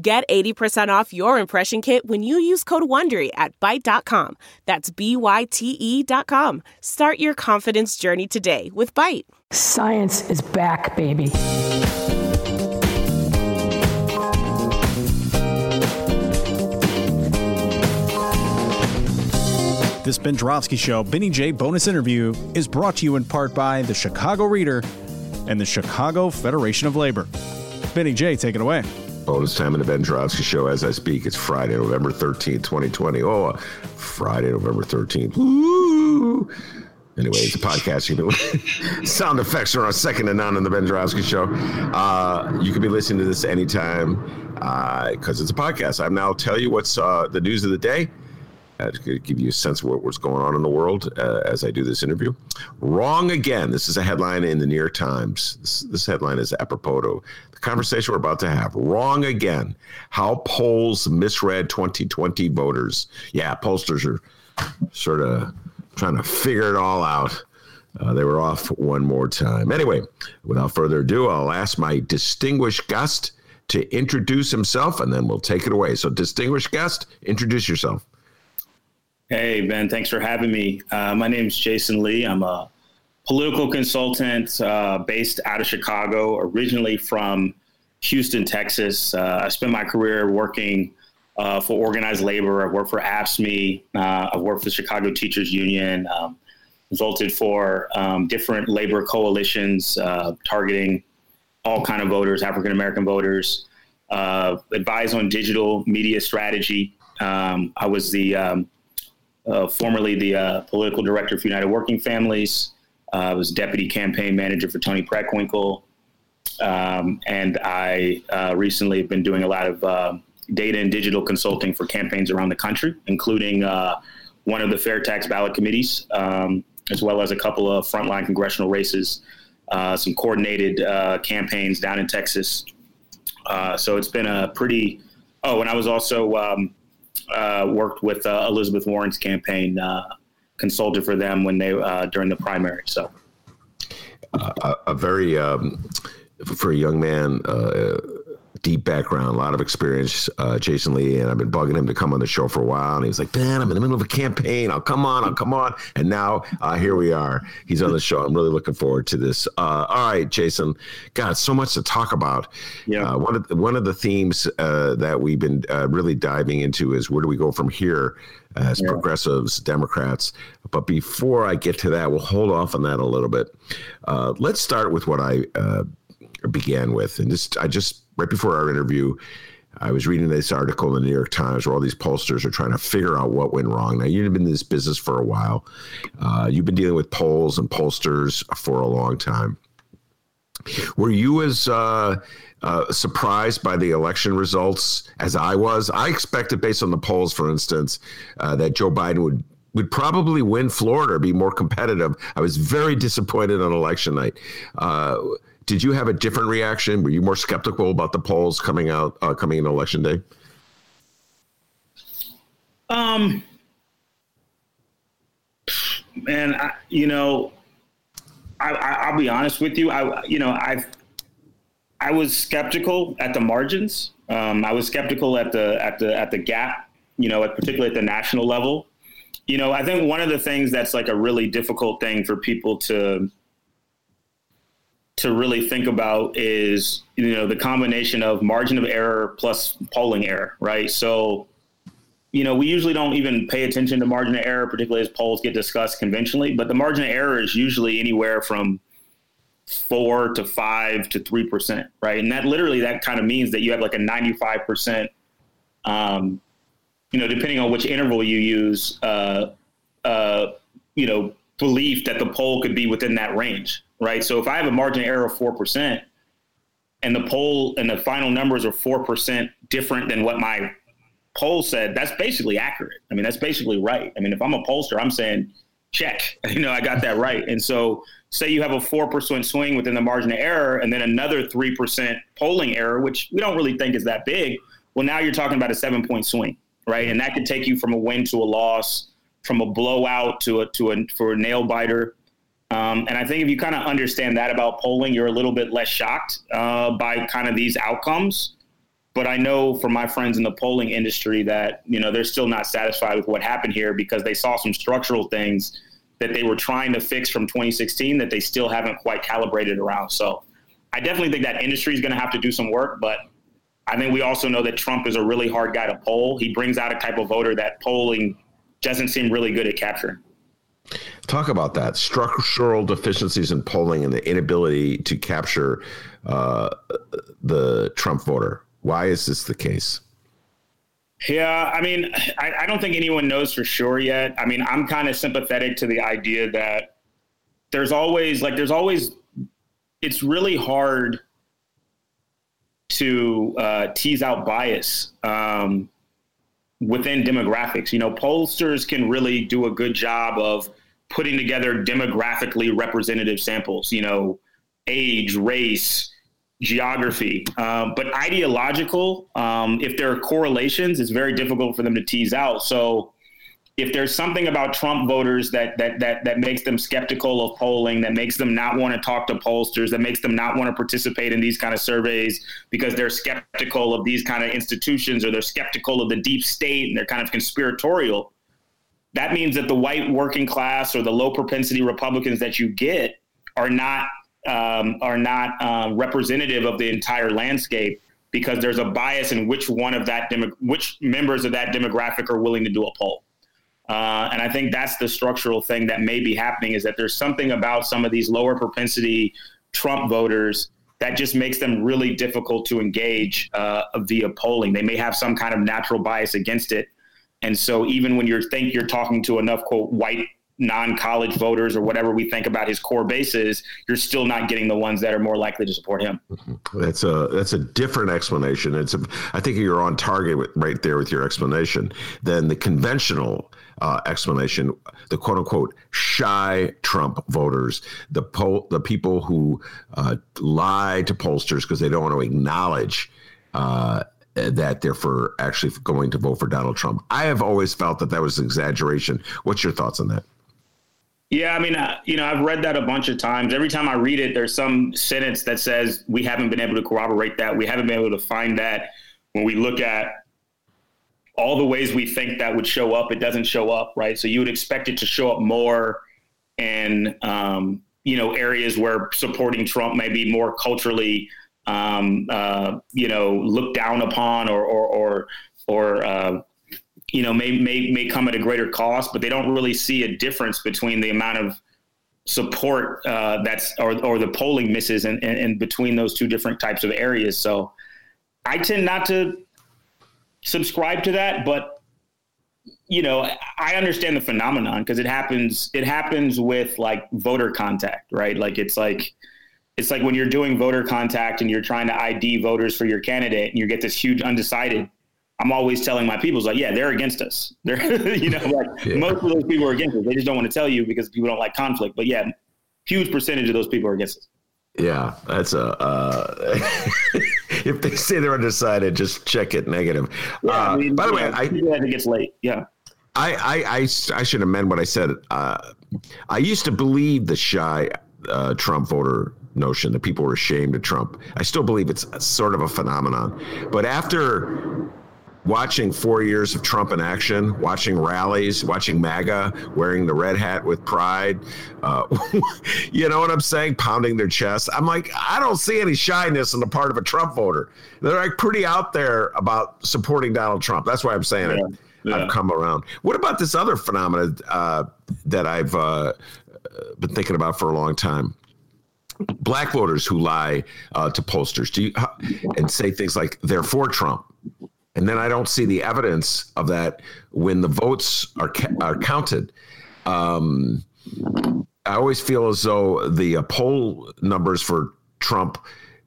Get 80% off your impression kit when you use code WONDERY at Byte.com. That's B-Y-T-E dot com. Start your confidence journey today with Byte. Science is back, baby. This Ben Joravsky Show, Benny J bonus interview, is brought to you in part by the Chicago Reader and the Chicago Federation of Labor. Benny J, take it away. Bonus time in the Ben Joravsky Show as I speak. It's Friday, November 13th, 2020. Oh, Friday, November 13th. Woo! Anyway, it's a podcast. You know, sound effects are on second to none on the Ben Joravsky Show. Uh, you can be listening to this anytime because uh, it's a podcast. I'm now tell you what's uh, the news of the day uh, to give you a sense of what, what's going on in the world uh, as I do this interview. Wrong again. This is a headline in the New York Times. This, this headline is apropos to the conversation we're about to have. Wrong again. How polls misread 2020 voters. Yeah, pollsters are sort of trying to figure it all out. Uh, they were off one more time. Anyway, without further ado, I'll ask my distinguished guest to introduce himself and then we'll take it away. So, distinguished guest, introduce yourself. Hey, Ben, thanks for having me. Uh, my name is Jason Lee. I'm a political consultant uh, based out of Chicago, originally from Houston, Texas. Uh, I spent my career working uh, for organized labor. I've worked for AFSCME. Uh, I've worked for the Chicago Teachers Union, um, consulted for um, different labor coalitions uh, targeting all kind of voters, African American voters, advise on digital media strategy. Um, I was the um, formerly the uh, political director for United Working Families. Uh, I was deputy campaign manager for Toni Preckwinkle. Um, and I uh, recently have been doing a lot of uh, data and digital consulting for campaigns around the country, including uh, one of the fair tax ballot committees, um, as well as a couple of frontline congressional races, some coordinated campaigns down in Texas. so it's been a pretty. Oh, and I was also um, uh, worked with uh, Elizabeth Warren's campaign, uh, consulted for them when they uh, during the primary. So, a, a, very um, for a young man uh, deep background, a lot of experience, uh, Jason Lee, and I've been bugging him to come on the show for a while. And he was like, Ben, I'm in the middle of a campaign. I'll come on. I'll come on. And now uh, here we are. He's on the show. I'm really looking forward to this. Uh, all right, Jason. God, so much to talk about. Yeah. Uh, one of the, one of the themes uh, that we've been uh, really diving into is where do we go from here as yeah. progressives, Democrats. But before I get to that, we'll hold off on that a little bit. let's start with what I began with, and just I just right before our interview, I was reading this article in the New York Times where all these pollsters are trying to figure out what went wrong. Now, you've been in this business for a while. Uh, you've been dealing with polls and pollsters for a long time. Were you as uh, uh, surprised by the election results as I was? I expected, based on the polls, for instance, uh, that Joe Biden would would probably win Florida or be more competitive. I was very disappointed on election night. Uh, did you have a different reaction? Were you more skeptical about the polls coming out uh, coming in election day? Um, man, I, you know, I, will be honest with you. I, you know, I, I was skeptical at the margins. Um, I was skeptical at the at the at the gap. You know, at, particularly at the national level. You know, I think one of the things that's like a really difficult thing for people to to really think about is you know the combination of margin of error plus polling error, right? So, you know, we usually don't even pay attention to margin of error, particularly as polls get discussed conventionally. But the margin of error is usually anywhere from four to five to three percent, right? And that literally that kind of means that you have like a ninety-five percent, um, you know, depending on which interval you use, uh, uh, you know, belief that the poll could be within that range right? So if I have a margin of error of four percent, and the poll and the final numbers are 4% different than what my poll said, that's basically accurate. I mean, that's basically right. I mean, if I'm a pollster, I'm saying, check, you know, I got that right. And so, say you have a 4% swing within the margin of error and then another 3% polling error, which we don't really think is that big. Well, now you're talking about a seven point swing, right? And that could take you from a win to a loss, from a blowout to a, to a, for a nail biter. Um, and I think if you kind of understand that about polling, you're a little bit less shocked uh, by kind of these outcomes. But I know from my friends in the polling industry that you know they're still not satisfied with what happened here because they saw some structural things that they were trying to fix from 2016 that they still haven't quite calibrated around. So I definitely think that industry is going to have to do some work. But I think we also know that Trump is a really hard guy to poll. He brings out a type of voter that polling doesn't seem really good at capturing. Talk about that structural deficiencies in polling and the inability to capture uh, the Trump voter. Why is this the case? Yeah, I mean, I, I don't think anyone knows for sure yet. I mean, I'm kind of sympathetic to the idea that there's always like there's always it's really hard to uh, tease out bias um, within demographics. You know, pollsters can really do a good job of putting together demographically representative samples, you know, age, race, geography. Um, but ideological, um, if there are correlations, it's very difficult for them to tease out. So if there's something about Trump voters that that that that makes them skeptical of polling, that makes them not want to talk to pollsters, that makes them not want to participate in these kind of surveys because they're skeptical of these kind of institutions or they're skeptical of the deep state and they're kind of conspiratorial, that means that the white working class or the low propensity Republicans that you get are not um, are not uh, representative of the entire landscape because there's a bias in which one of that demo- which members of that demographic are willing to do a poll. Uh, and I think that's the structural thing that may be happening is that there's something about some of these lower propensity Trump voters that just makes them really difficult to engage uh, via polling. They may have some kind of natural bias against it. And so even when you think you're talking to enough quote white non-college voters or whatever we think about his core bases, you're still not getting the ones that are more likely to support him. That's a that's a different explanation. It's a, I think you're on target with, right there with your explanation than the conventional uh, explanation. The quote unquote shy Trump voters, the poll, the people who uh, lie to pollsters because they don't want to acknowledge. Uh, that they're for actually going to vote for Donald Trump. I have always felt that that was an exaggeration. What's your thoughts on that? Yeah, I mean, uh, you know, I've read that a bunch of times. Every time I read it, there's some sentence that says we haven't been able to corroborate that. We haven't been able to find that. When we look at all the ways we think that would show up, it doesn't show up, right? So you would expect it to show up more in, um, you know, areas where supporting Trump may be more culturally, um, uh, you know, looked down upon or or or, or uh, you know, may, may, may come at a greater cost, but they don't really see a difference between the amount of support uh, that's or, or the polling misses and, and between those two different types of areas. So I tend not to subscribe to that, but you know, I understand the phenomenon because it happens. It happens with like voter contact, right? Like it's like it's like when you're doing voter contact and you're trying to ID voters for your candidate, and you get this huge undecided I'm always telling my people, like, yeah, they're against us. They're, you know, like yeah. most of those people are against us. They just don't want to tell you because people don't like conflict. But yeah, huge percentage of those people are against us. Yeah, that's a. Uh, if they say they're undecided, just check it negative. Yeah, uh, I mean, by the way, I think it gets late. Yeah. I, I, I, I, should amend what I said. Uh, I used to believe the shy uh, Trump voter notion that people were ashamed of Trump. I still believe it's sort of a phenomenon. But after watching four years of Trump in action, watching rallies, watching MAGA wearing the red hat with pride, uh, you know what I'm saying? Pounding their chest. I'm like, I don't see any shyness on the part of a Trump voter. They're like pretty out there about supporting Donald Trump. That's why I'm saying yeah. it. Yeah. I've come around. What about this other phenomenon uh, that I've uh, been thinking about for a long time? Black voters who lie uh, to pollsters do you, and say things like they're for Trump and then I don't see the evidence of that when the votes are ca- are counted. Um, I always feel as though the uh, poll numbers for Trump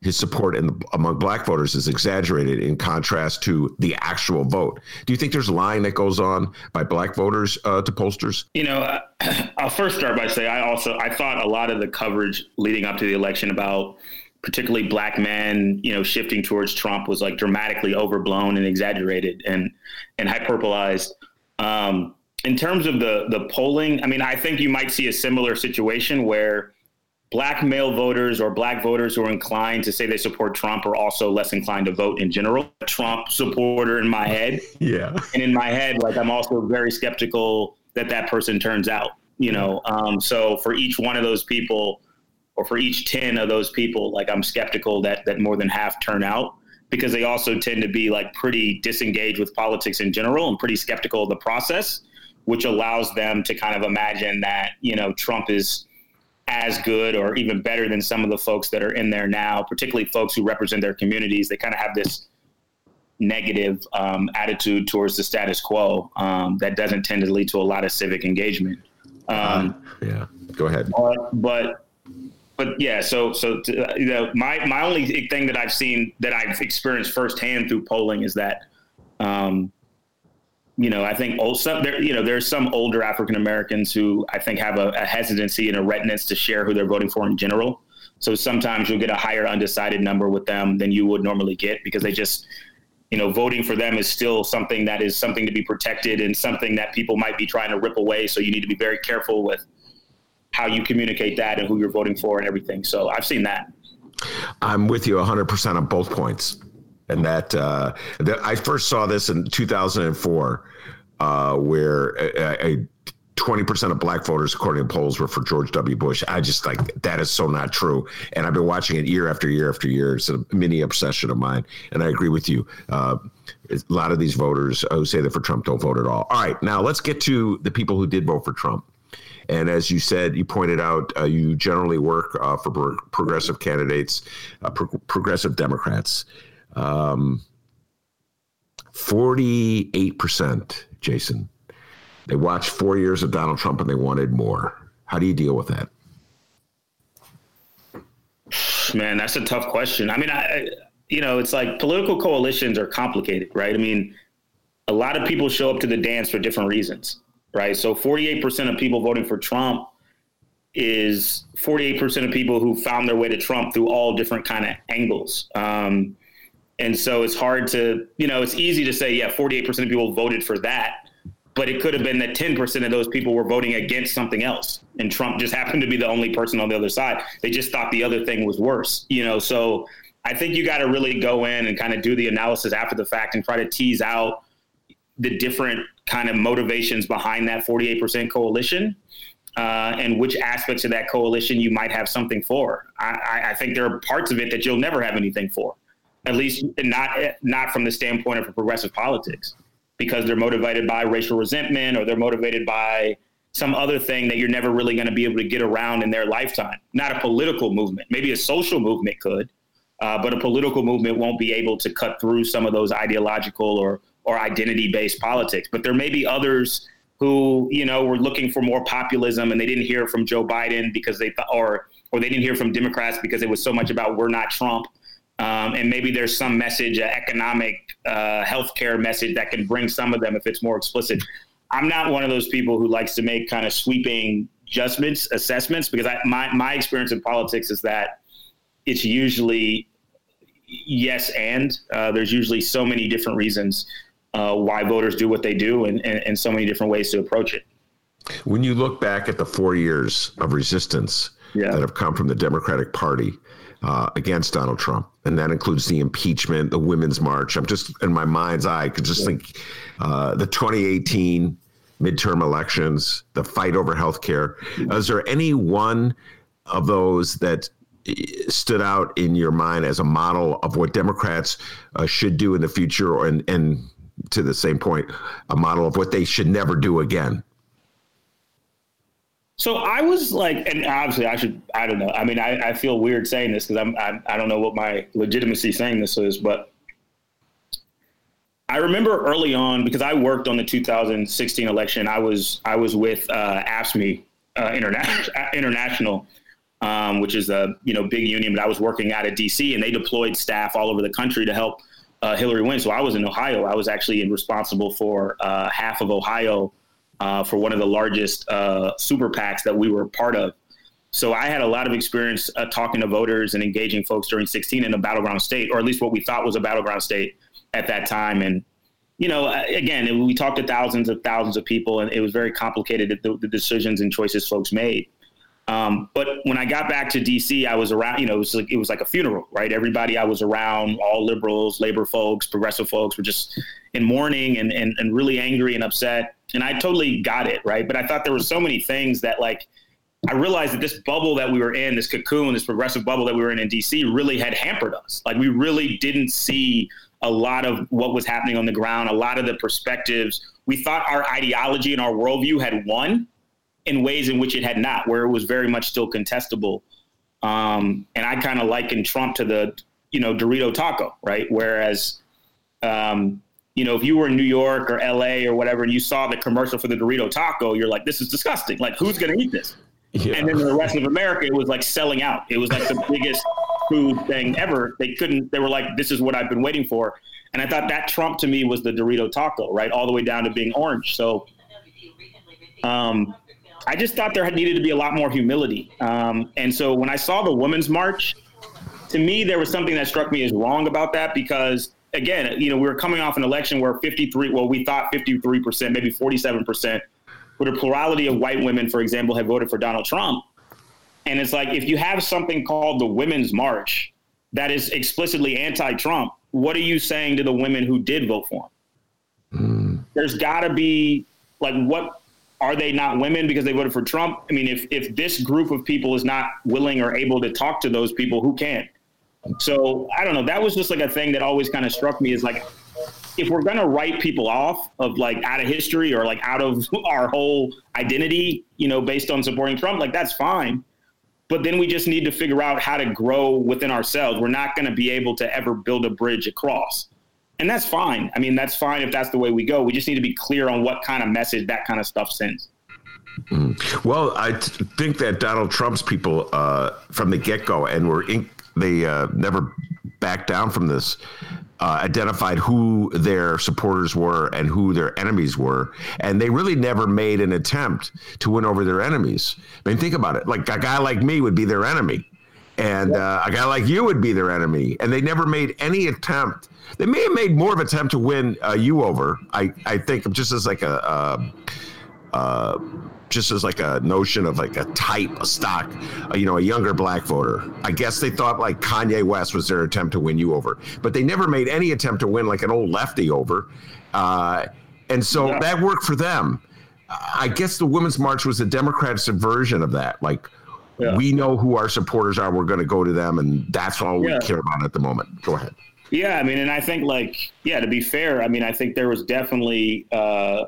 his support in the, among black voters is exaggerated in contrast to the actual vote. Do you think there's lying that goes on by black voters uh, to pollsters? You know, uh, I'll first start by saying I also I thought a lot of the coverage leading up to the election about particularly black men, you know, shifting towards Trump was like dramatically overblown and exaggerated and and hyperbolized. Um, in terms of the the polling, I mean, I think you might see a similar situation where black male voters or black voters who are inclined to say they support Trump are also less inclined to vote in general. Trump supporter in my head. Yeah. And in my head, like I'm also very skeptical that that person turns out, you know? Um, so for each one of those people or for each 10 of those people, like I'm skeptical that, that more than half turn out because they also tend to be like pretty disengaged with politics in general and pretty skeptical of the process, which allows them to kind of imagine that, you know, Trump is, as good or even better than some of the folks that are in there now, particularly folks who represent their communities. They kind of have this negative um, attitude towards the status quo um, that doesn't tend to lead to a lot of civic engagement. Um, uh, yeah, go ahead. But, but, but yeah, so so to, uh, you know, my my only thing that I've seen that I've experienced firsthand through polling is that um, you know, I think old there, you know, there's some older African Americans who I think have a, a, hesitancy and a reticence to share who they're voting for in general. So sometimes you'll get a higher undecided number with them than you would normally get because they just, you know, voting for them is still something that is something to be protected and something that people might be trying to rip away. So you need to be very careful with how you communicate that and who you're voting for and everything. So I've seen that. I'm with you 100% on both points and that, uh, that I first saw this in 2004, uh, where a, 20% of black voters, according to polls, were for George W. Bush. I just like that is so not true. And I've been watching it year after year after year. It's a mini obsession of mine. And I agree with you. Uh, a lot of these voters who say they're for Trump don't vote at all. All right, now let's get to the people who did vote for Trump. And as you said, you pointed out, uh, you generally work uh, for pro- progressive candidates, uh, pro- progressive Democrats. Um, 48%, Jason. They watched four years of Donald Trump and they wanted more. How do you deal with that? Man, that's a tough question. I mean, I, you know, it's like political coalitions are complicated, right? I mean, a lot of people show up to the dance for different reasons, right? So 48% of people voting for Trump is 48% of people who found their way to Trump through all different kind of angles. Um, and so it's hard to, you know, it's easy to say, yeah, 48% of people voted for that. But it could have been that 10% of those people were voting against something else. And Trump just happened to be the only person on the other side. They just thought the other thing was worse, you know? So I think you got to really go in and kind of do the analysis after the fact and try to tease out the different kind of motivations behind that 48% coalition. Uh, and which aspects of that coalition you might have something for. I, I, think there are parts of it that you'll never have anything for at least not not from the standpoint of progressive politics, because they're motivated by racial resentment or they're motivated by some other thing that you're never really going to be able to get around in their lifetime. Not a political movement, maybe a social movement could, uh, but a political movement won't be able to cut through some of those ideological or or identity based politics. But there may be others who you know were looking for more populism and they didn't hear from Joe Biden because they thought or or they didn't hear from Democrats because it was so much about we're not Trump um, and maybe there's some message, uh, economic, uh, healthcare message that can bring some of them if it's more explicit. I'm not one of those people who likes to make kind of sweeping judgments, assessments, because I, my my experience in politics is that it's usually yes and uh, there's usually so many different reasons uh, why voters do what they do and, and, and so many different ways to approach it. When you look back at the four years of resistance yeah. that have come from the Democratic Party, uh, against Donald Trump, and that includes the impeachment, the Women's March. I'm just in my mind's eye, I could just think uh, the 2018 midterm elections, the fight over health care. Is there any one of those that eh, stood out in your mind as a model of what Democrats uh, should do in the future, or and, and to the same point, a model of what they should never do again? So I was like, and obviously I should, I don't know. I mean, I, I feel weird saying this because I'm, I, I don't know what my legitimacy saying this is, but I remember early on because I worked on the 2016 election. I was, I was with uh, AFSCME uh, International, International, um, which is a you know big union. But I was working out of DC, and they deployed staff all over the country to help uh, Hillary win. So I was in Ohio. I was actually responsible for uh, half of Ohio uh, for one of the largest uh, super PACs that we were part of. So I had a lot of experience uh, talking to voters and engaging folks during 16 in a battleground state, or at least what we thought was a battleground state at that time. And you know, uh, again, we talked to thousands of thousands of people, and it was very complicated the, the decisions and choices folks made. Um, but when I got back to DC, I was around. You know, it was like it was like a funeral, right? Everybody I was around, all liberals, labor folks, progressive folks, were just in mourning and and, and really angry and upset. And I totally got it, right? But I thought there were so many things that like I realized that this bubble that we were in, this cocoon, this progressive bubble that we were in in DC, really had hampered us. Like we really didn't see a lot of what was happening on the ground, a lot of the perspectives. We thought our ideology and our worldview had won in ways in which it had not, where it was very much still contestable. Um, and I kind of liken Trump to the, you know, Dorito taco, right? Whereas, um, you know, if you were in New York or LA or whatever, and you saw the commercial for the Dorito taco, you're like, this is disgusting. Like, who's going to eat this? Yeah. And then the rest of America, it was like selling out. It was like the biggest food thing ever. They couldn't, they were like, this is what I've been waiting for. And I thought that Trump to me was the Dorito taco, right? All the way down to being orange. So, um, I just thought there needed to be a lot more humility. Um, and so when I saw the Women's March, to me, there was something that struck me as wrong about that because, again, you know, we were coming off an election where 53, well, we thought 53%, maybe 47%, with a plurality of white women, for example, had voted for Donald Trump. And it's like, if you have something called the Women's March that is explicitly anti Trump, what are you saying to the women who did vote for him? Mm. There's got to be, like, what are they not women because they voted for Trump? I mean, if if this group of people is not willing or able to talk to those people, who can? So I don't know. That was just like a thing that always kind of struck me is like, if we're gonna write people off of like out of history or like out of our whole identity, you know, based on supporting Trump, like that's fine. But then we just need to figure out how to grow within ourselves. We're not to be able to ever build a bridge across and that's fine. I mean, that's fine if that's the way we go. We just need to be clear on what kind of message that kind of stuff sends. Mm. Well, I t- think that Donald Trump's people uh, from the get go, and were in- they uh, never backed down from this. Uh, identified who their supporters were and who their enemies were, and they really never made an attempt to win over their enemies. I mean, think about it. Like a guy like me would be their enemy, and uh, a guy like you would be their enemy, and they never made any attempt they may have made more of an attempt to win uh, you over. I, I think just as like a, uh, uh, just as like a notion of like a type, a stock, uh, you know, a younger black voter. I guess they thought like Kanye West was their attempt to win you over, but they never made any attempt to win like an old lefty over. Uh, and so yeah. that worked for them. I guess the Women's March was a Democratic version of that. Like, yeah. we know who our supporters are. We're going to go to them, and that's all yeah. we care about at the moment. Go ahead. Yeah, I mean, and I think like, yeah, to be fair, I mean, I think there was definitely uh,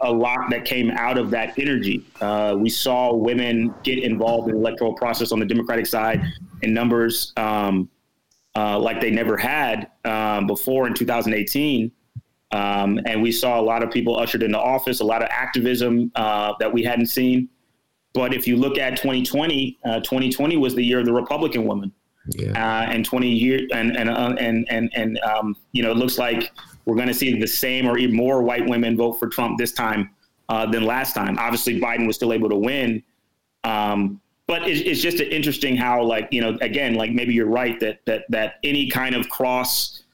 a lot that came out of that energy. Uh, we saw women get involved in the electoral process on the Democratic side in numbers um, uh, like they never had um, before in 2018. Um, and we saw a lot of people ushered into office, a lot of activism uh, that we hadn't seen. But if you look at 2020, 2020 uh, was the year of the Republican woman yeah. uh, and 20 years and and uh, and and and um, you know it looks like we're going to see the same or even more white women vote for Trump this time uh, than last time. Obviously, Biden was still able to win, um, but it's, it's just interesting how like you know again like maybe you're right that that that any kind of cross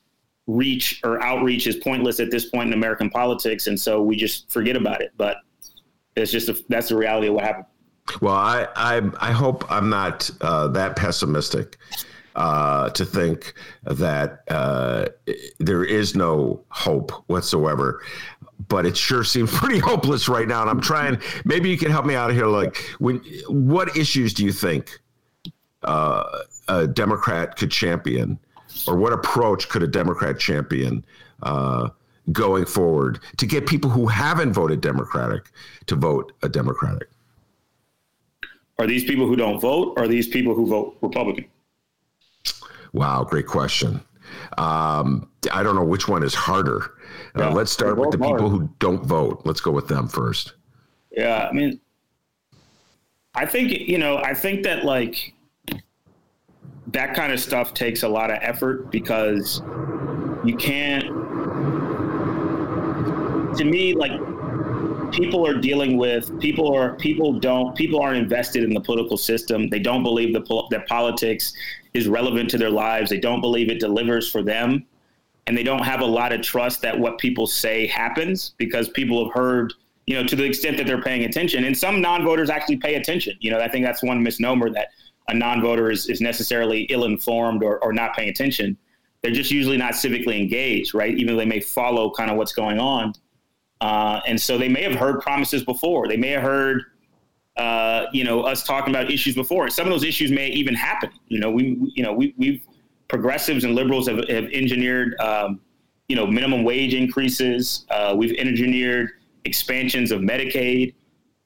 reach or outreach is pointless at this point in American politics, and so we just forget about it. But it's just a, that's the reality of what happened. Well, I I, I hope I'm not uh, that pessimistic uh, to think that uh, there is no hope whatsoever. But it sure seems pretty hopeless right now, and I'm trying. Maybe you can help me out of here. Like, when what issues do you think uh, a Democrat could champion, or what approach could a Democrat champion? Uh, going forward to get people who haven't voted Democratic to vote a Democratic? Are these people who don't vote? Or are these people who vote Republican? Wow, great question. Um, I don't know which one is harder. Uh, yeah, uh, let's start with the hard. people who don't vote. Let's go with them first. Yeah, I mean, I think you know, I think that like that kind of stuff takes a lot of effort because you can't to me like people are dealing with people are people don't people aren't invested in the political system. They don't believe the, that politics is relevant to their lives. They don't believe it delivers for them. And they don't have a lot of trust that what people say happens because people have heard you know to the extent that they're paying attention. And some non-voters actually pay attention. You know i think that's one misnomer that a non-voter is, is necessarily ill-informed or, or not paying attention. They're just usually not civically engaged right? Even though they may follow kind of what's going on uh, and so they may have heard promises before. They may have heard, uh, you know, us talking about issues before. Some of those issues may even happen. You know, we, you know, we, we've progressives and liberals have, have engineered, um, you know, minimum wage increases. Uh, we've engineered expansions of Medicaid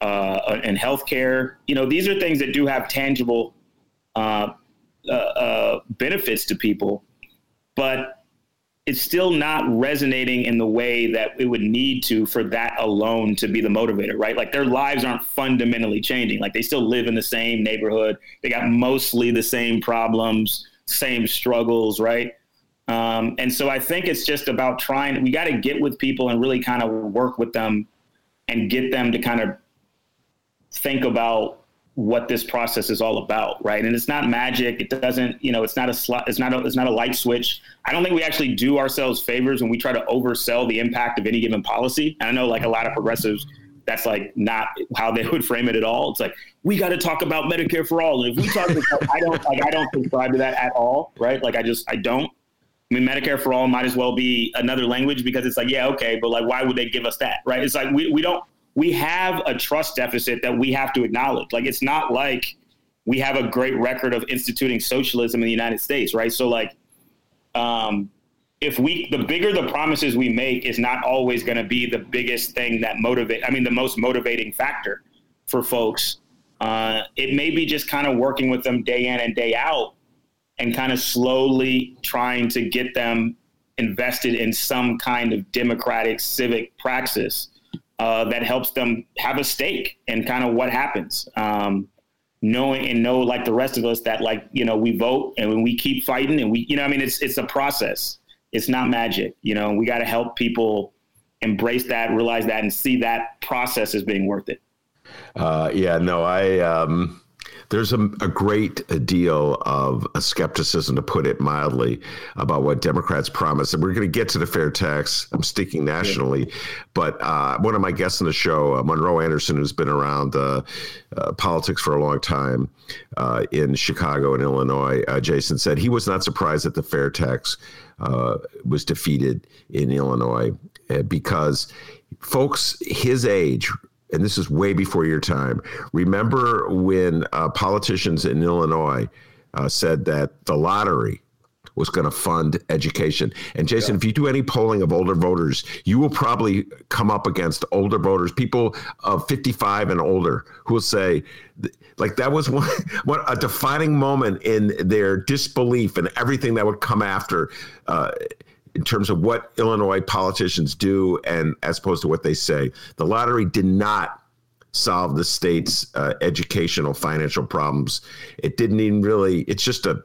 uh, and healthcare. You know, these are things that do have tangible uh, uh, benefits to people, but it's still not resonating in the way that it would need to for that alone to be the motivator, right? Like their lives aren't fundamentally changing. Like they still live in the same neighborhood. They got mostly the same problems, same struggles, right? Um, and so I think it's just about trying, we got to get with people and really kind of work with them and get them to kind of think about what this process is all about, right? And it's not magic. It doesn't, you know, it's not a slot. It's not a, it's not a light switch. I don't think we actually do ourselves favors when we try to oversell the impact of any given policy. And I know, like a lot of progressives, that's like not how they would frame it at all. It's like we got to talk about Medicare for all. And if we talk about, I don't like, I don't subscribe to that at all, right? Like I just, I don't. I mean, Medicare for all might as well be another language because it's like, yeah, okay, but like, why would they give us that, right? It's like we we don't we have a trust deficit that we have to acknowledge. Like it's not like we have a great record of instituting socialism in the United States, right? So like um, if we the bigger the promises we make is not always going to be the biggest thing that motivate I mean the most motivating factor for folks. Uh, it may be just kind of working with them day in and day out and kind of slowly trying to get them invested in some kind of democratic civic praxis uh, that helps them have a stake in kind of what happens. Um, knowing and know like the rest of us that like you know we vote and we keep fighting and we you know I mean it's it's a process. It's not magic. You know we got to help people embrace that, realize that, and see that process as being worth it. Uh, yeah, no, I. Um there's a, a great deal of a skepticism, to put it mildly, about what Democrats promise. And we're going to get to the fair tax. I'm sticking nationally. But uh, one of my guests on the show, uh, Monroe Anderson, who's been around uh, uh politics for a long time uh, in Chicago and Illinois, uh, Jason said he was not surprised that the fair tax was defeated in Illinois because folks his age and this is way before your time. Remember when uh, politicians in Illinois uh, said that the lottery was going to fund education. And Jason, yeah. if you do any polling of older voters, you will probably come up against older voters, people of 55 and older, who will say, like that was one, what a defining moment in their disbelief and everything that would come after. Uh, in terms of what Illinois politicians do and as opposed to what they say. The lottery did not solve the state's uh, educational financial problems. It didn't even really, it's just a,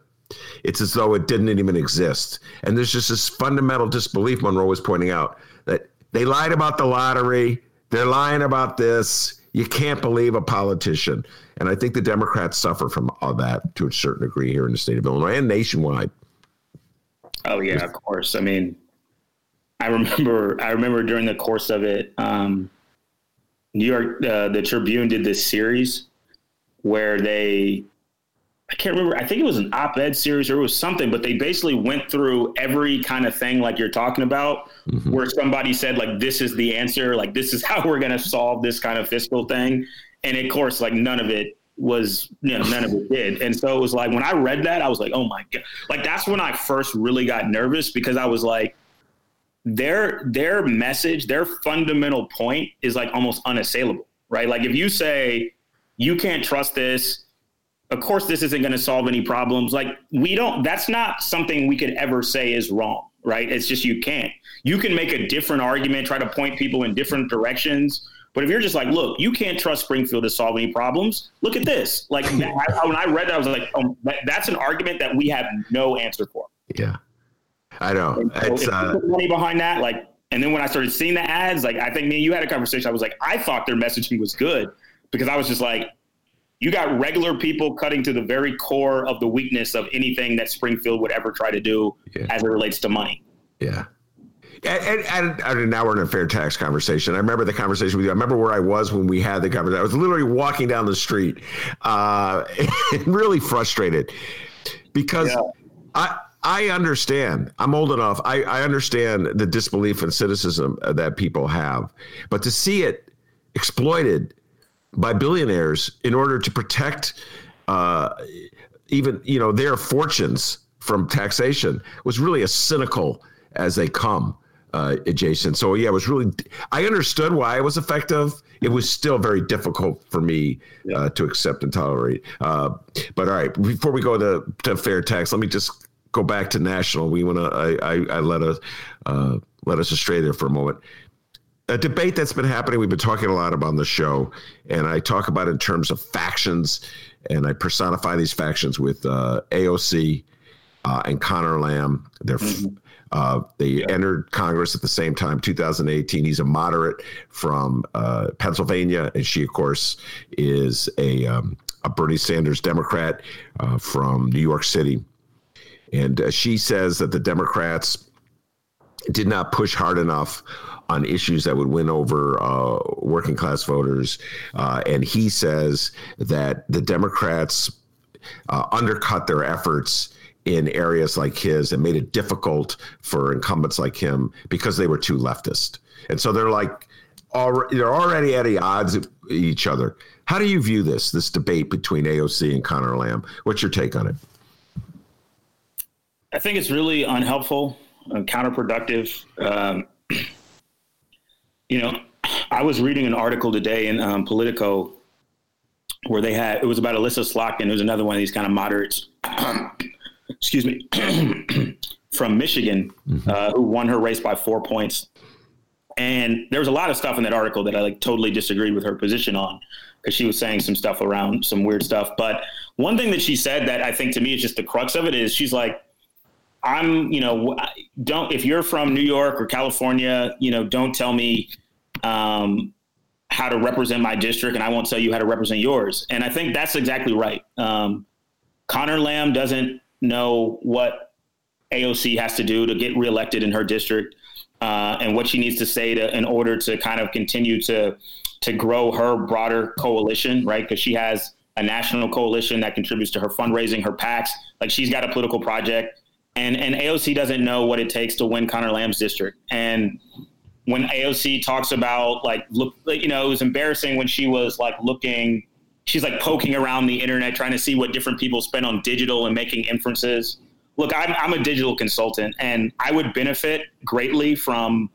it's as though it didn't even exist. And there's just this fundamental disbelief, Monroe was pointing out, that they lied about the lottery, they're lying about this. You can't believe a politician. And I think the Democrats suffer from all that to a certain degree here in the state of Illinois and nationwide. Oh yeah, of course. I mean, I remember I remember during the course of it, um, New York, uh, the Tribune did this series where they, I can't remember. I think it was an op-ed series or it was something, but they basically went through every kind of thing like you're talking about, mm-hmm. where somebody said like, "This is the answer. Like this is how we're going to solve this kind of fiscal thing," and of course, like none of it was you know none of it did. And so it was like when i read that i was like oh my god. Like that's when i first really got nervous because i was like their their message their fundamental point is like almost unassailable right? Like if you say you can't trust this of course this isn't going to solve any problems. Like we don't that's not something we could ever say is wrong right? It's just you can't. You can make a different argument try to point people in different directions But if you're just like, look, you can't trust Springfield to solve any problems. Look at this. Like I, when I read that, I was like, oh, that, that's an argument that we have no answer for. Yeah, I know. So it's uh, money behind that. Like, and then when I started seeing the ads, like I think me and you had a conversation. I was like, I thought their messaging was good because I was just like, you got regular people cutting to the very core of the weakness of anything that Springfield would ever try to do yeah. as it relates to money. Yeah. And, and, and, now we're in a fair tax conversation. I remember the conversation with you. I remember where I was when we had the conversation. I was literally walking down the street, uh, really frustrated because yeah. I I understand. I'm old enough. I, I understand the disbelief and cynicism that people have, but to see it exploited by billionaires in order to protect uh, even you know their fortunes from taxation was really as cynical as they come uh, Jason. So yeah, it was really. I understood why it was effective. It was still very difficult for me uh, to accept and tolerate. Uh, but all right, before we go to, to fair tax, let me just go back to national. We want to. I, I, I, let us uh, let us astray there for a moment. A debate that's been happening. We've been talking a lot about on the show, and I talk about it in terms of factions, and I personify these factions with uh, AOC uh, and Conor Lamb. They're mm-hmm uh, they yeah. entered Congress at the same time, 2018. He's a moderate from uh, Pennsylvania, and she, of course, is a, um, a Bernie Sanders Democrat uh, from New York City. And uh, she says that the Democrats did not push hard enough on issues that would win over uh, working class voters. Uh, and he says that the Democrats undercut their efforts in areas like his and made it difficult for incumbents like him because they were too leftist. And so they're like, already, they're already at odds with each other. How do you view this, this debate between AOC and Conor Lamb? What's your take on it? I think it's really unhelpful and counterproductive. Um, you know, I was reading an article today in um, Politico where they had, it was about Elissa Slotkin, who's another one of these kind of moderates excuse me, from Michigan, mm-hmm. uh, who won her race by four points. And there was a lot of stuff in that article that I like totally disagreed with her position on because she was saying some stuff around some weird stuff. But one thing that she said that I think to me is just the crux of it is she's like, I'm, you know, don't, if you're from New York or California, you know, don't tell me um, how to represent my district and I won't tell you how to represent yours. And I think that's exactly right. Um, Conor Lamb doesn't know what AOC has to do to get reelected in her district uh, and what she needs to say to in order to kind of continue to to grow her broader coalition, right? Because she has a national coalition that contributes to her fundraising, her PACs. Like she's got a political project, and and AOC doesn't know what it takes to win Conor Lamb's district. And when AOC talks about like look, you know, it was embarrassing when she was like looking she's like poking around the internet trying to see what different people spend on digital and making inferences. Look, I'm, I'm a digital consultant, and I would benefit greatly from,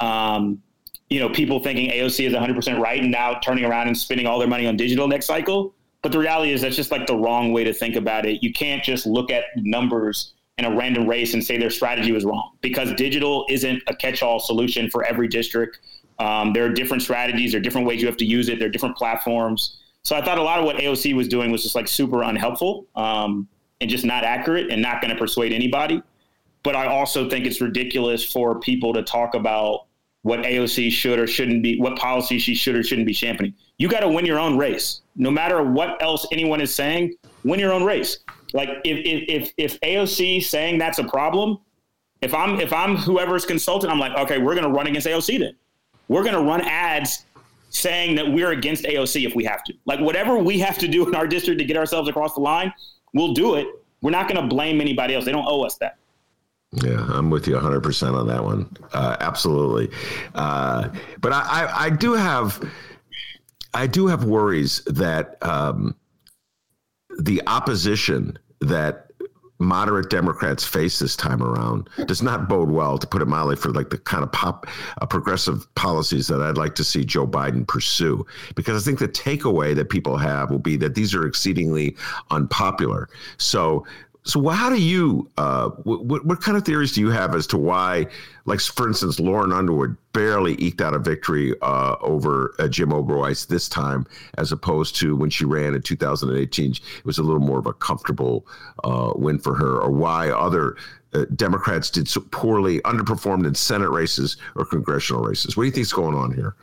um, you know, people thinking AOC is 100% right and now turning around and spending all their money on digital next cycle. But the reality is that's just like the wrong way to think about it. You can't just look at numbers in a random race and say their strategy was wrong because digital isn't a catch-all solution for every district. Um, there are different strategies, there are different ways you have to use it, there are different platforms. So I thought a lot of what AOC was doing was just like super unhelpful um, and just not accurate and not going to persuade anybody. But I also think it's ridiculous for people to talk about what AOC should or shouldn't be, what policy she should or shouldn't be championing. You got to win your own race, no matter what else anyone is saying. Win your own race. Like if if if, if AOC saying that's a problem, if I'm if I'm whoever's consultant, I'm like, okay, we're going to run against AOC then. We're going to run ads saying that we're against AOC if we have to. Like whatever we have to do in our district to get ourselves across the line, we'll do it. We're not going to blame anybody else. They don't owe us that. Yeah, I'm with you 100% on that one. Uh, absolutely. Uh, but I, I, I, do have, I do have worries that um, the opposition that moderate Democrats face this time around does not bode well, to put it mildly, for like the kind of pop uh, progressive policies that I'd like to see Joe Biden pursue. Because I think the takeaway that people have will be that these are exceedingly unpopular. So So, how do you? Uh, what, what kind of theories do you have as to why, like for instance, Lauren Underwood barely eked out a victory uh, over uh, Jim Oberweis this time, as opposed to when she ran in 2018, it was a little more of a comfortable uh, win for her, or why other uh, Democrats did so poorly, underperformed in Senate races or congressional races. What do you think is going on here?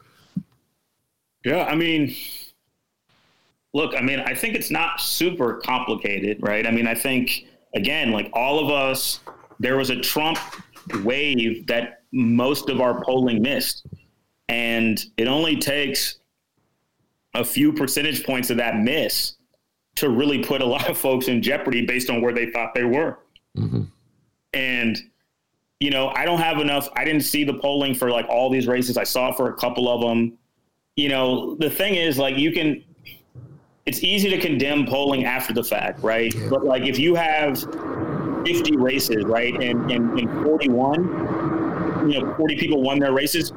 Yeah, I mean, look, I mean, I think it's not super complicated, right? I mean, I think again, like all of us, there was a Trump wave that most of our polling missed. And it only takes a few percentage points of that miss to really put a lot of folks in jeopardy based on where they thought they were. Mm-hmm. And, you know, I don't have enough. I didn't see the polling for like all these races. I saw for a couple of them. You know, the thing is, like, you can, it's easy to condemn polling after the fact, right? Yeah. But like if you have 50 races, right, and, and, and 41, you know, 40 people won their races,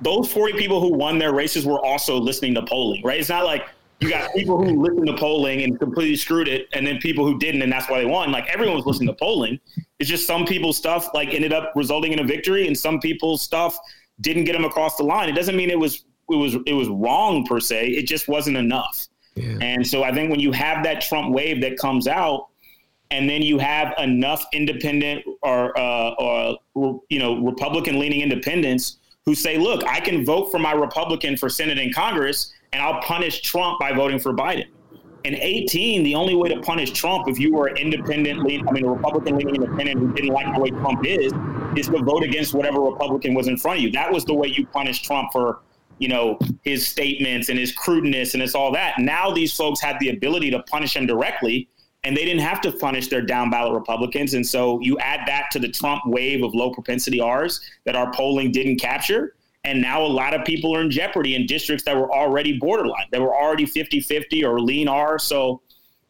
those 40 people who won their races were also listening to polling, right? It's not like you got people who listened to polling and completely screwed it, and then people who didn't, and that's why they won. Like everyone was listening to polling. It's just some people's stuff like ended up resulting in a victory, and some people's stuff didn't get them across the line. It doesn't mean it was it was it was wrong per se. It just wasn't enough. And so I think when you have that Trump wave that comes out, and then you have enough independent or, uh, or you know Republican leaning independents who say, "Look, I can vote for my Republican for Senate and Congress, and I'll punish Trump by voting for Biden." In 18, the only way to punish Trump if you were an independent, I mean, a Republican leaning independent who didn't like the way Trump is, is to vote against whatever Republican was in front of you. That was the way you punish Trump for you know, his statements and his crudeness and it's all that. Now these folks had the ability to punish him directly and they didn't have to punish their down ballot Republicans. And so you add that to the Trump wave of low propensity R's that our polling didn't capture. And now a lot of people are in jeopardy in districts that were already borderline, that were already 50 50 or lean R. So,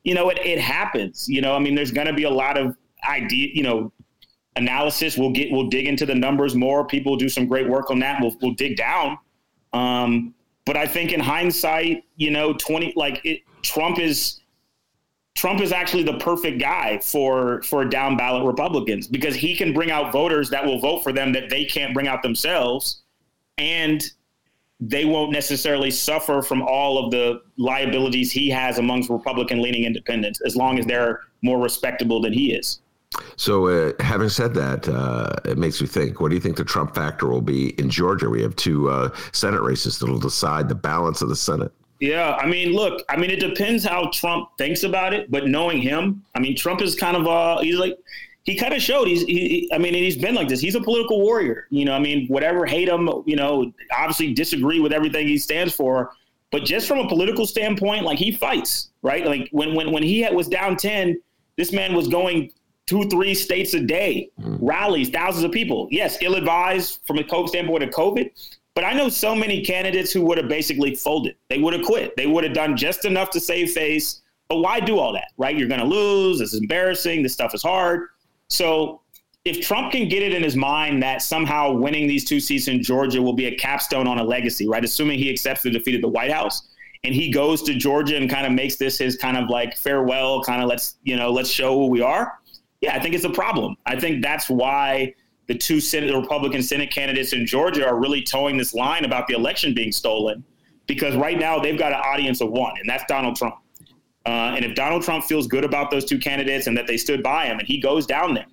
you know, it, it happens. You know, I mean, there's going to be a lot of idea, you know, analysis. We'll get, we'll dig into the numbers more. People do some great work on that. We'll, we'll dig down. Um, but I think in hindsight, you know, 20 like it, Trump is Trump is actually the perfect guy for for down ballot Republicans because he can bring out voters that will vote for them that they can't bring out themselves and they won't necessarily suffer from all of the liabilities he has amongst Republican leaning independents as long as they're more respectable than he is. So, uh, having said that, uh, it makes me think. What do you think the Trump factor will be in Georgia? We have two uh, Senate races that'll decide the balance of the Senate. Yeah, I mean, look, I mean, it depends how Trump thinks about it. But knowing him, I mean, Trump is kind of uh, he's like he kind of showed he's he, I mean, he's been like this. He's a political warrior. You know, I mean, whatever hate him, you know, obviously disagree with everything he stands for. But just from a political standpoint, like he fights, right? Like when when when he had, was down ten, this man was going two, three states a day, mm. rallies, thousands of people. Yes, ill advised from a COVID standpoint of COVID. But I know so many candidates who would have basically folded. They would have quit. They would have done just enough to save face. But why do all that, right? You're going to lose. This is embarrassing. This stuff is hard. So if Trump can get it in his mind that somehow winning these two seats in Georgia will be a capstone on a legacy, right? Assuming he accepts the defeat of the White House and he goes to Georgia and kind of makes this his kind of like farewell, kind of let's, you know, let's show who we are yeah, I think it's a problem. I think that's why the two Senate, the Republican Senate candidates in Georgia are really toeing this line about the election being stolen, because right now they've got an audience of one, and that's Donald Trump. Uh, and if Donald Trump feels good about those two candidates and that they stood by him, and he goes down there,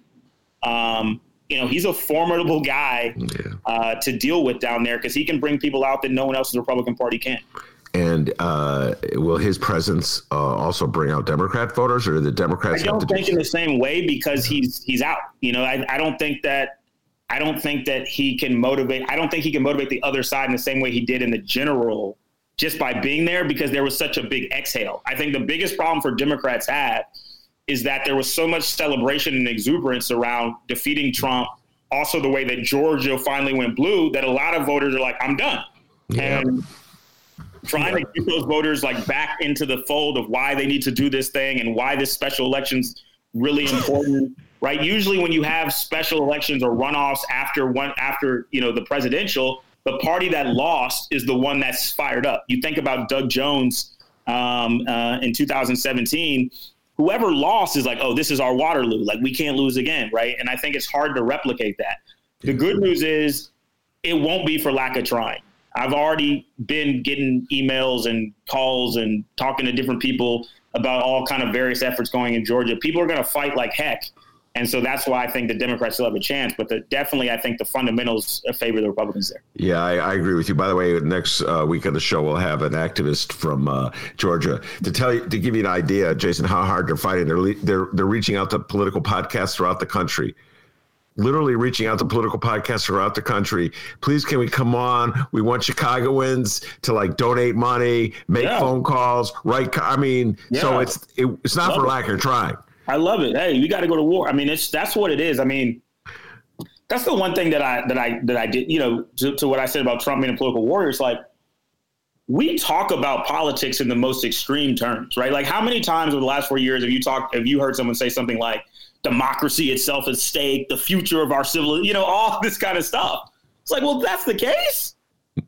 um, you know, he's a formidable guy yeah. uh, to deal with down there because he can bring people out that no one else in the Republican Party can. And uh, will his presence uh, also bring out Democrat voters, or the Democrats? I don't think do in the same way because he's he's out. You know, I, I don't think that I don't think that he can motivate. I don't think he can motivate the other side in the same way he did in the general, just by being there because there was such a big exhale. I think the biggest problem for Democrats had is that there was so much celebration and exuberance around defeating Trump. Also, the way that Georgia finally went blue, that a lot of voters are like, "I'm done." Yeah. And trying to get those voters like back into the fold of why they need to do this thing and why this special election's really important right usually when you have special elections or runoffs after one after you know the presidential the party that lost is the one that's fired up you think about doug jones um, uh, in 2017 whoever lost is like, oh, this is our Waterloo. Like we can't lose again, right? And I think it's hard to replicate that. The good news is it won't be for lack of trying. I've already been getting emails and calls and talking to different people about all kind of various efforts going in Georgia. People are going to fight like heck. And so that's why I think the Democrats still have a chance. But the, definitely, I think the fundamentals favor the Republicans there. Yeah, I, I agree with you. By the way, next uh, week on the show, we'll have an activist from uh, Georgia to tell you to give you an idea, Jason, how hard they're fighting. They're they're they're reaching out to political podcasts throughout the country literally reaching out to political podcasts throughout the country. Please, can we come on? We want Chicagoans to like donate money, make yeah. phone calls, write. I mean, yeah. so it's it, it's not Love for lack of trying. I love it. Hey, we got to go to war. I mean, it's that's what it is. I mean, that's the one thing that I that I that I did. You know, to, to what I said about Trump being a political warrior. It's like we talk about politics in the most extreme terms, right? Like, how many times over the last four years have you talked? Have you heard someone say something like democracy itself at stake, the future of our civil, you know, all this kind of stuff? It's like, well, that's the case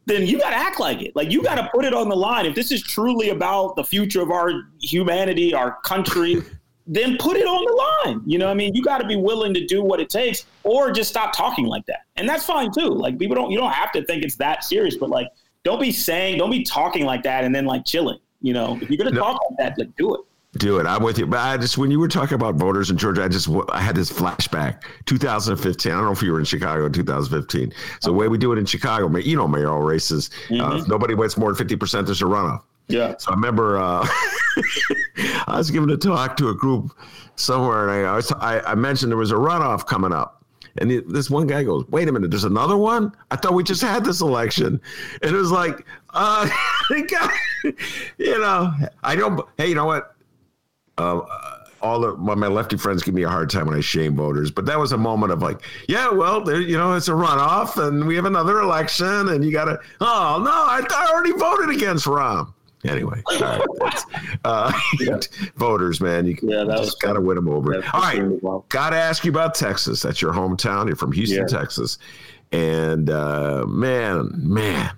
then you got to act like it. Like you got to put it on the line. If this is truly about the future of our humanity, our country, then put it on the line. You know, I mean, you got to be willing to do what it takes, or just stop talking like that, and that's fine too. Like people don't, you don't have to think it's that serious, but like, don't be saying, don't be talking like that, and then like chilling. You know, if you're gonna no. talk like that, like do it. Do it. I'm with you. But I just, when you were talking about voters in Georgia, I just, I had this flashback. 2015. I don't know if you were in Chicago in 2015. So the way we do it in Chicago, you know, mayoral races, uh, mm-hmm. uh, nobody wins more than 50%, there's a runoff. Yeah. So I remember uh, I was giving a talk to a group somewhere, and I, I, was, I, I mentioned there was a runoff coming up. And this one guy goes, "Wait a minute, there's another one? I thought we just had this election." And it was like, uh, you know, I don't. Hey, you know what? Uh, all the, my lefty friends give me a hard time when I shame voters, but that was a moment of like, yeah, well, there, you know, it's a runoff, and we have another election, and you got to. Oh no, I, I already voted against Rahm. Anyway, uh, yeah. voters, man, you yeah, just got to win them over. All right, well. got to ask you about Texas. That's your hometown. You're from Houston. Texas, and uh, man, man.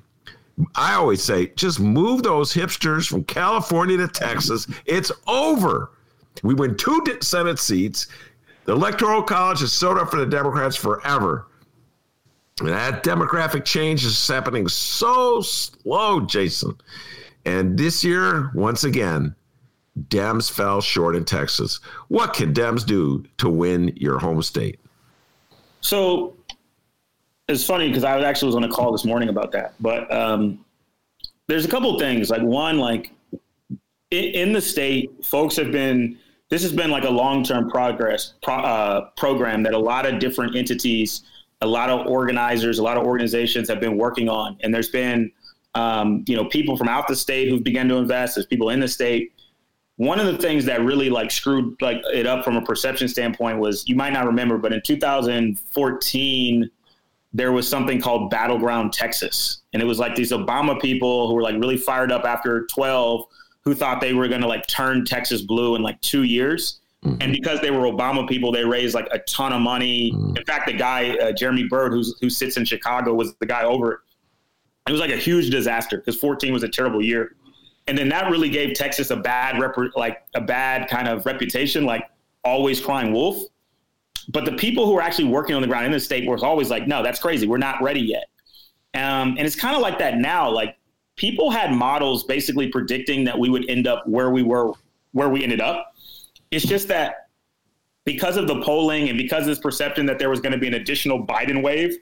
I always say, just move those hipsters from California to Texas. It's over. We win two Senate seats. The Electoral College has sewed up for the Democrats forever. And that demographic change is happening so slow, Jason. And this year, once again, Dems fell short in Texas. What can Dems do to win your home state? So it's funny because I actually was on a call this morning about that. But um, there's a couple things. Like one, like in, in, the state, folks have been. This has been like a long-term progress pro, uh, program that a lot of different entities, a lot of organizers, a lot of organizations have been working on, and there's been um, you know, people from out the state who've begun to invest. There's people in the state. One of the things that really like screwed like it up from a perception standpoint was you might not remember, but in 2014 there was something called Battleground Texas, and it was like these Obama people who were like really fired up after 12, who thought they were going to like turn Texas blue in like two years. Mm-hmm. And because they were Obama people, they raised like a ton of money. Mm-hmm. In fact, the guy uh, Jeremy Bird, who's, who sits in Chicago, was the guy over it it was like a huge disaster because 14 was a terrible year. And then that really gave Texas a bad rep- like a bad kind of reputation, like always crying wolf. But the people who were actually working on the ground in the state were always like, no, that's crazy. We're not ready yet. Um, and it's kind of like that now. Like people had models basically predicting that we would end up where we were, where we ended up. It's just that because of the polling and because of this perception that there was going to be an additional Biden wave,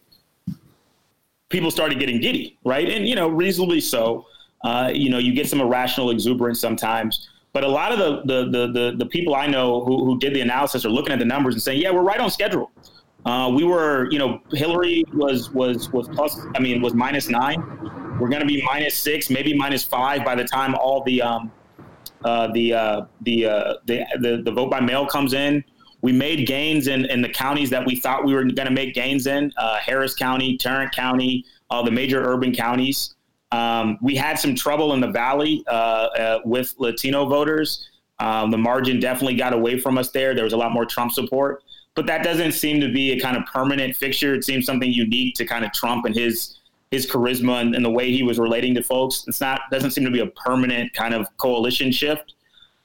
people started getting giddy, right? And you know, reasonably so. Uh, you know, you get some irrational exuberance sometimes. But a lot of the the the the, the people I know who, who did the analysis are looking at the numbers and saying, yeah, we're right on schedule. Uh, we were, you know, Hillary was was was plus. I mean, was minus nine. We're going to be minus six, maybe minus five by the time all the um, uh, the, uh, the, uh, the the the vote by mail comes in. We made gains in, in the counties that we thought we were going to make gains in uh, Harris County, Tarrant County, all the major urban counties. Um, we had some trouble in the valley uh, uh, with Latino voters. Um, the margin definitely got away from us there. There was a lot more Trump support, but that doesn't seem to be a kind of permanent fixture. It seems something unique to kind of Trump and his his charisma and, and the way he was relating to folks. It's not doesn't seem to be a permanent kind of coalition shift.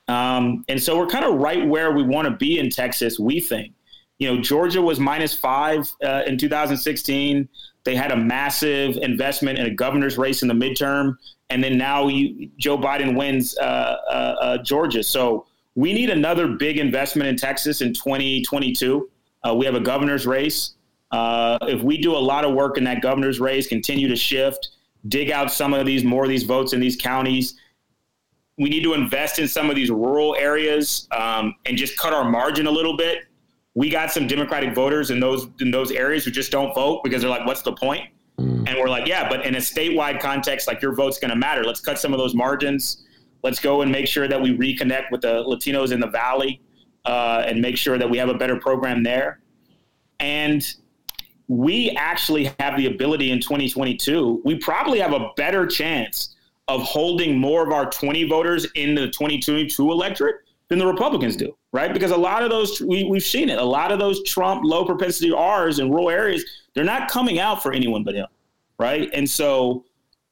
Um, and so we're kind of right where we want to be in Texas, we think. You know, Georgia was minus five uh, in 2016. They had a massive investment in a governor's race in the midterm. And then now you, Joe Biden wins uh, uh, uh Georgia. So we need another big investment in Texas in 2022. Uh, we have a governor's race. Uh, if we do a lot of work in that governor's race, continue to shift, dig out some of these more of these votes in these counties, we need to invest in some of these rural areas um, and just cut our margin a little bit. We got some Democratic voters in those in those areas who just don't vote because they're like, "What's the point?" Mm. And we're like, "Yeah, but in a statewide context, like your vote's going to matter. Let's cut some of those margins. Let's go and make sure that we reconnect with the Latinos in the Valley uh, and make sure that we have a better program there." And we actually have the ability in 2022. We probably have a better chance of holding more of our 20 voters in the 2022 electorate than the Republicans do, right? Because a lot of those, we, we've seen it, a lot of those Trump low propensity R's in rural areas, they're not coming out for anyone but him, right? And so,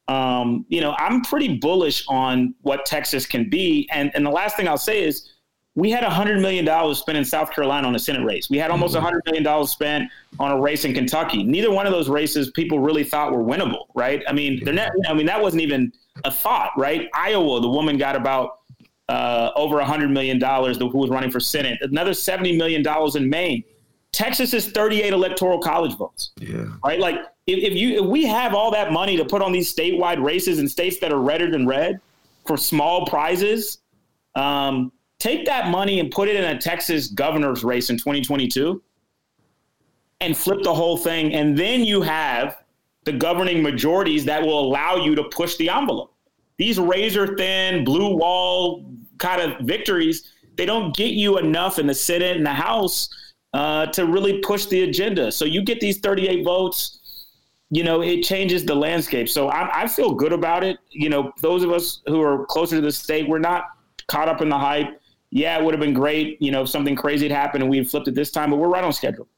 um, you know, I'm pretty bullish on what Texas can be. And, and the last thing I'll say is, we had $100 million spent in South Carolina on a Senate race. We had almost $100 mm-hmm. spent on a race in Kentucky. Neither one of those races people really thought were winnable, right? I mean, they're not, I mean, that wasn't even a thought, right? Iowa, the woman got about uh, over $100 million who was running for Senate, another $70 million in Maine. Texas is 38 electoral college votes. Yeah. Right? Like, if, if you if we have all that money to put on these statewide races in states that are redder than red for small prizes, um, take that money and put it in a Texas governor's race in 2022 and flip the whole thing. And then you have the governing majorities that will allow you to push the envelope. These razor thin, blue wall kind of victories, they don't get you enough in the Senate and the House uh, to really push the agenda. So you get these 38 votes, you know, it changes the landscape. So I, I feel good about it. You know, those of us who are closer to the state, we're not caught up in the hype yeah, it would have been great, you know, if something crazy had happened and we had flipped it this time, but we're right on schedule.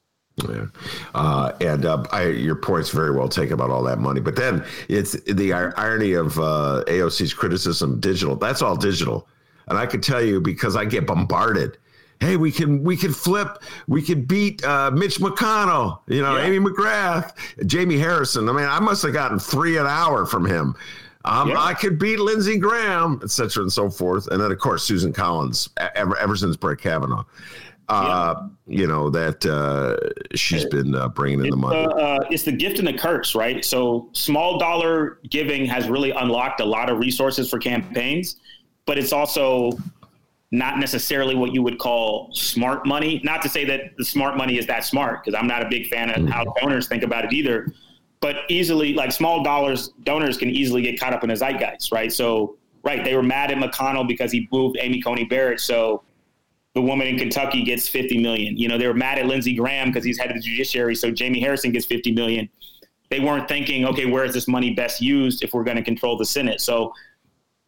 Yeah, uh, and uh, I, your point's very well taken about all that money. But then it's the irony of uh, AOC's criticism digital. That's all digital, and I can tell you because I get bombarded. Hey, we can we can flip, we can beat uh, Mitch McConnell, you know, yeah. Amy McGrath, Jamie Harrison. I mean, I must have gotten three an hour from him. Um, yeah. I could beat Lindsey Graham, et cetera, and so forth. And then, of course, Susan Collins, ever, ever since Brett Kavanaugh. Uh, yeah. You know that uh, she's been uh, bringing in the money. Uh, it's the gift and the curse, right? So small dollar giving has really unlocked a lot of resources for campaigns, but it's also not necessarily what you would call smart money. Not to say that the smart money is that smart, because I'm not a big fan of mm-hmm. how donors think about it either but easily like small dollars donors can easily get caught up in the zeitgeist, right? So right, they were mad at McConnell because he moved Amy Coney Barrett, so the woman in Kentucky gets 50 million. You know, they were mad at Lindsey Graham because he's head of the judiciary, so Jamie Harrison gets 50 million. They weren't thinking, okay, where is this money best used if we're going to control the Senate? So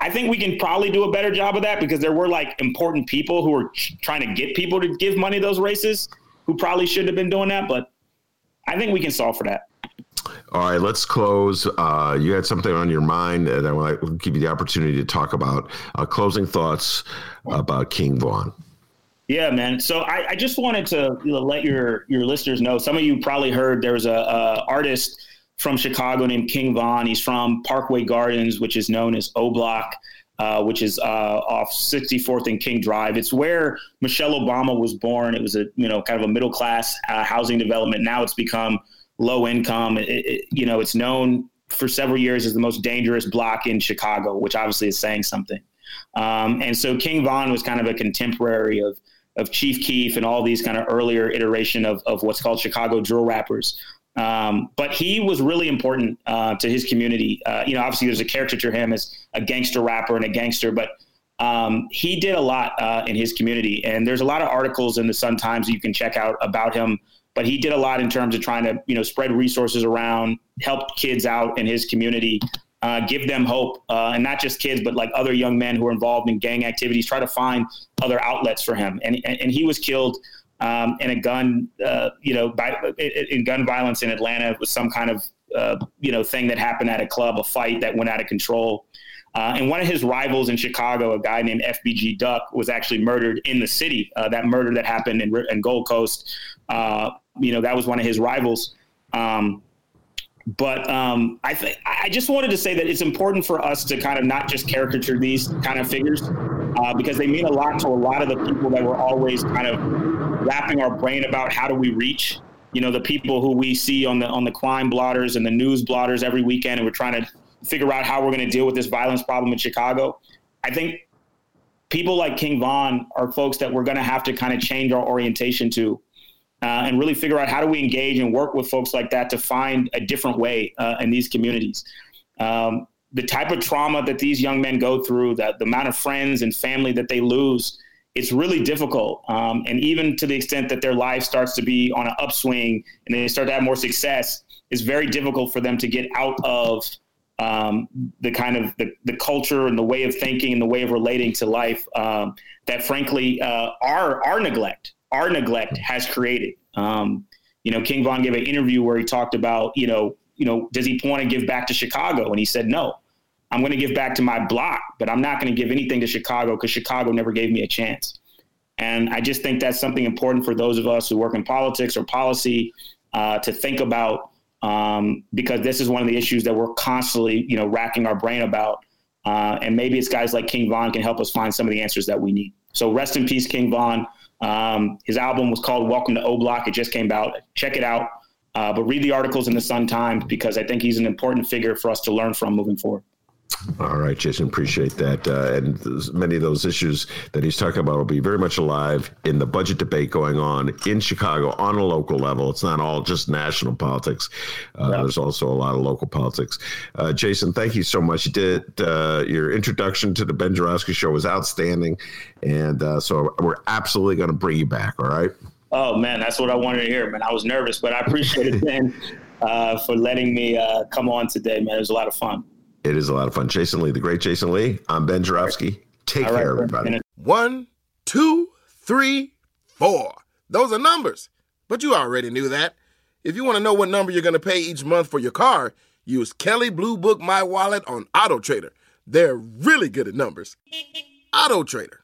I think we can probably do a better job of that because there were like important people who were trying to get people to give money to those races who probably shouldn't have been doing that, but I think we can solve for that. All right, let's close. Uh, you had something on your mind, and I want to give you the opportunity to talk about uh, closing thoughts about King Von. Yeah, man. So I, I just wanted to you know, let your your listeners know. Some of you probably heard there's a, a artist from Chicago named King Von. He's from Parkway Gardens, which is known as O Block. Uh, which is uh, off 64th and King Drive. It's where Michelle Obama was born. It was a you know kind of a middle class uh, housing development. Now it's become low income. It, it, you know, it's known for several years as the most dangerous block in Chicago, which obviously is saying something. Um, and so King Von was kind of a contemporary of of Chief Keef and all these kind of earlier iteration of, of what's called Chicago drill rappers. Um, but he was really important uh, to his community. Uh, you know, obviously there's a caricature him as a gangster rapper and a gangster, but um, he did a lot uh, in his community. And there's a lot of articles in the Sun Times you can check out about him but he did a lot in terms of trying to you know spread resources around, help kids out in his community, uh, give them hope, uh, and not just kids, but like other young men who are involved in gang activities. Try to find other outlets for him, and and, and he was killed um, in a gun, uh, you know, by, in gun violence in Atlanta with some kind of uh, you know thing that happened at a club, a fight that went out of control. Uh, and one of his rivals in Chicago, a guy named FBG Duck, was actually murdered in the city. Uh, that murder that happened in, in Gold Coast, you know, that was one of his rivals. Um, but um, I think I just wanted to say that it's important for us to kind of not just caricature these kind of figures uh, because they mean a lot to a lot of the people that we're always kind of wrapping our brain about how do we reach you know the people who we see on the on the crime blotters and the news blotters every weekend and we're trying to figure out how we're going to deal with this violence problem in Chicago. I think people like King Von are folks that we're going to have to kind of change our orientation to uh, and really figure out how do we engage and work with folks like that to find a different way uh, in these communities. Um, the type of trauma that these young men go through, that the amount of friends and family that they lose, it's really difficult. Um, and even to the extent that their life starts to be on an upswing and they start to have more success, it's very difficult for them to get out of um, the kind of the, the culture and the way of thinking and the way of relating to life um, that frankly uh, our neglect our neglect has created. Um, you know, King Von gave an interview where he talked about, you know, you know, does he want to give back to Chicago? And he said, no, I'm going to give back to my block, but I'm not going to give anything to Chicago because Chicago never gave me a chance. And I just think that's something important for those of us who work in politics or policy uh, to think about um, because this is one of the issues that we're constantly, you know, racking our brain about. Uh, and maybe it's guys like King Von can help us find some of the answers that we need. So rest in peace, King Von. Um, his album was called Welcome to O Block. It just came out. Check it out. Uh, but read the articles in the Sun Times because I think he's an important figure for us to learn from moving forward. All right, Jason, appreciate that. Uh, and many of those issues that he's talking about will be very much alive in the budget debate going on in Chicago on a local level. It's not all just national politics. Uh, yeah. There's also a lot of local politics. Uh, Jason, thank you so much. You did uh, your introduction to the Ben Joravsky Show was outstanding, and uh, so we're absolutely going to bring you back. All right. Oh man, that's what I wanted to hear, man. I was nervous, but I appreciate it, Ben, uh, for letting me come on today, man. It was a lot of fun. It is a lot of fun. Jason Lee, the great Jason Lee. I'm Ben Joravsky. Take All care, right, everybody. One, two, three, four. Those are numbers. But you already knew that. If you want to know what number you're going to pay each month for your car, use Kelley Blue Book My Wallet on Auto Trader. They're really good at numbers. Auto Trader.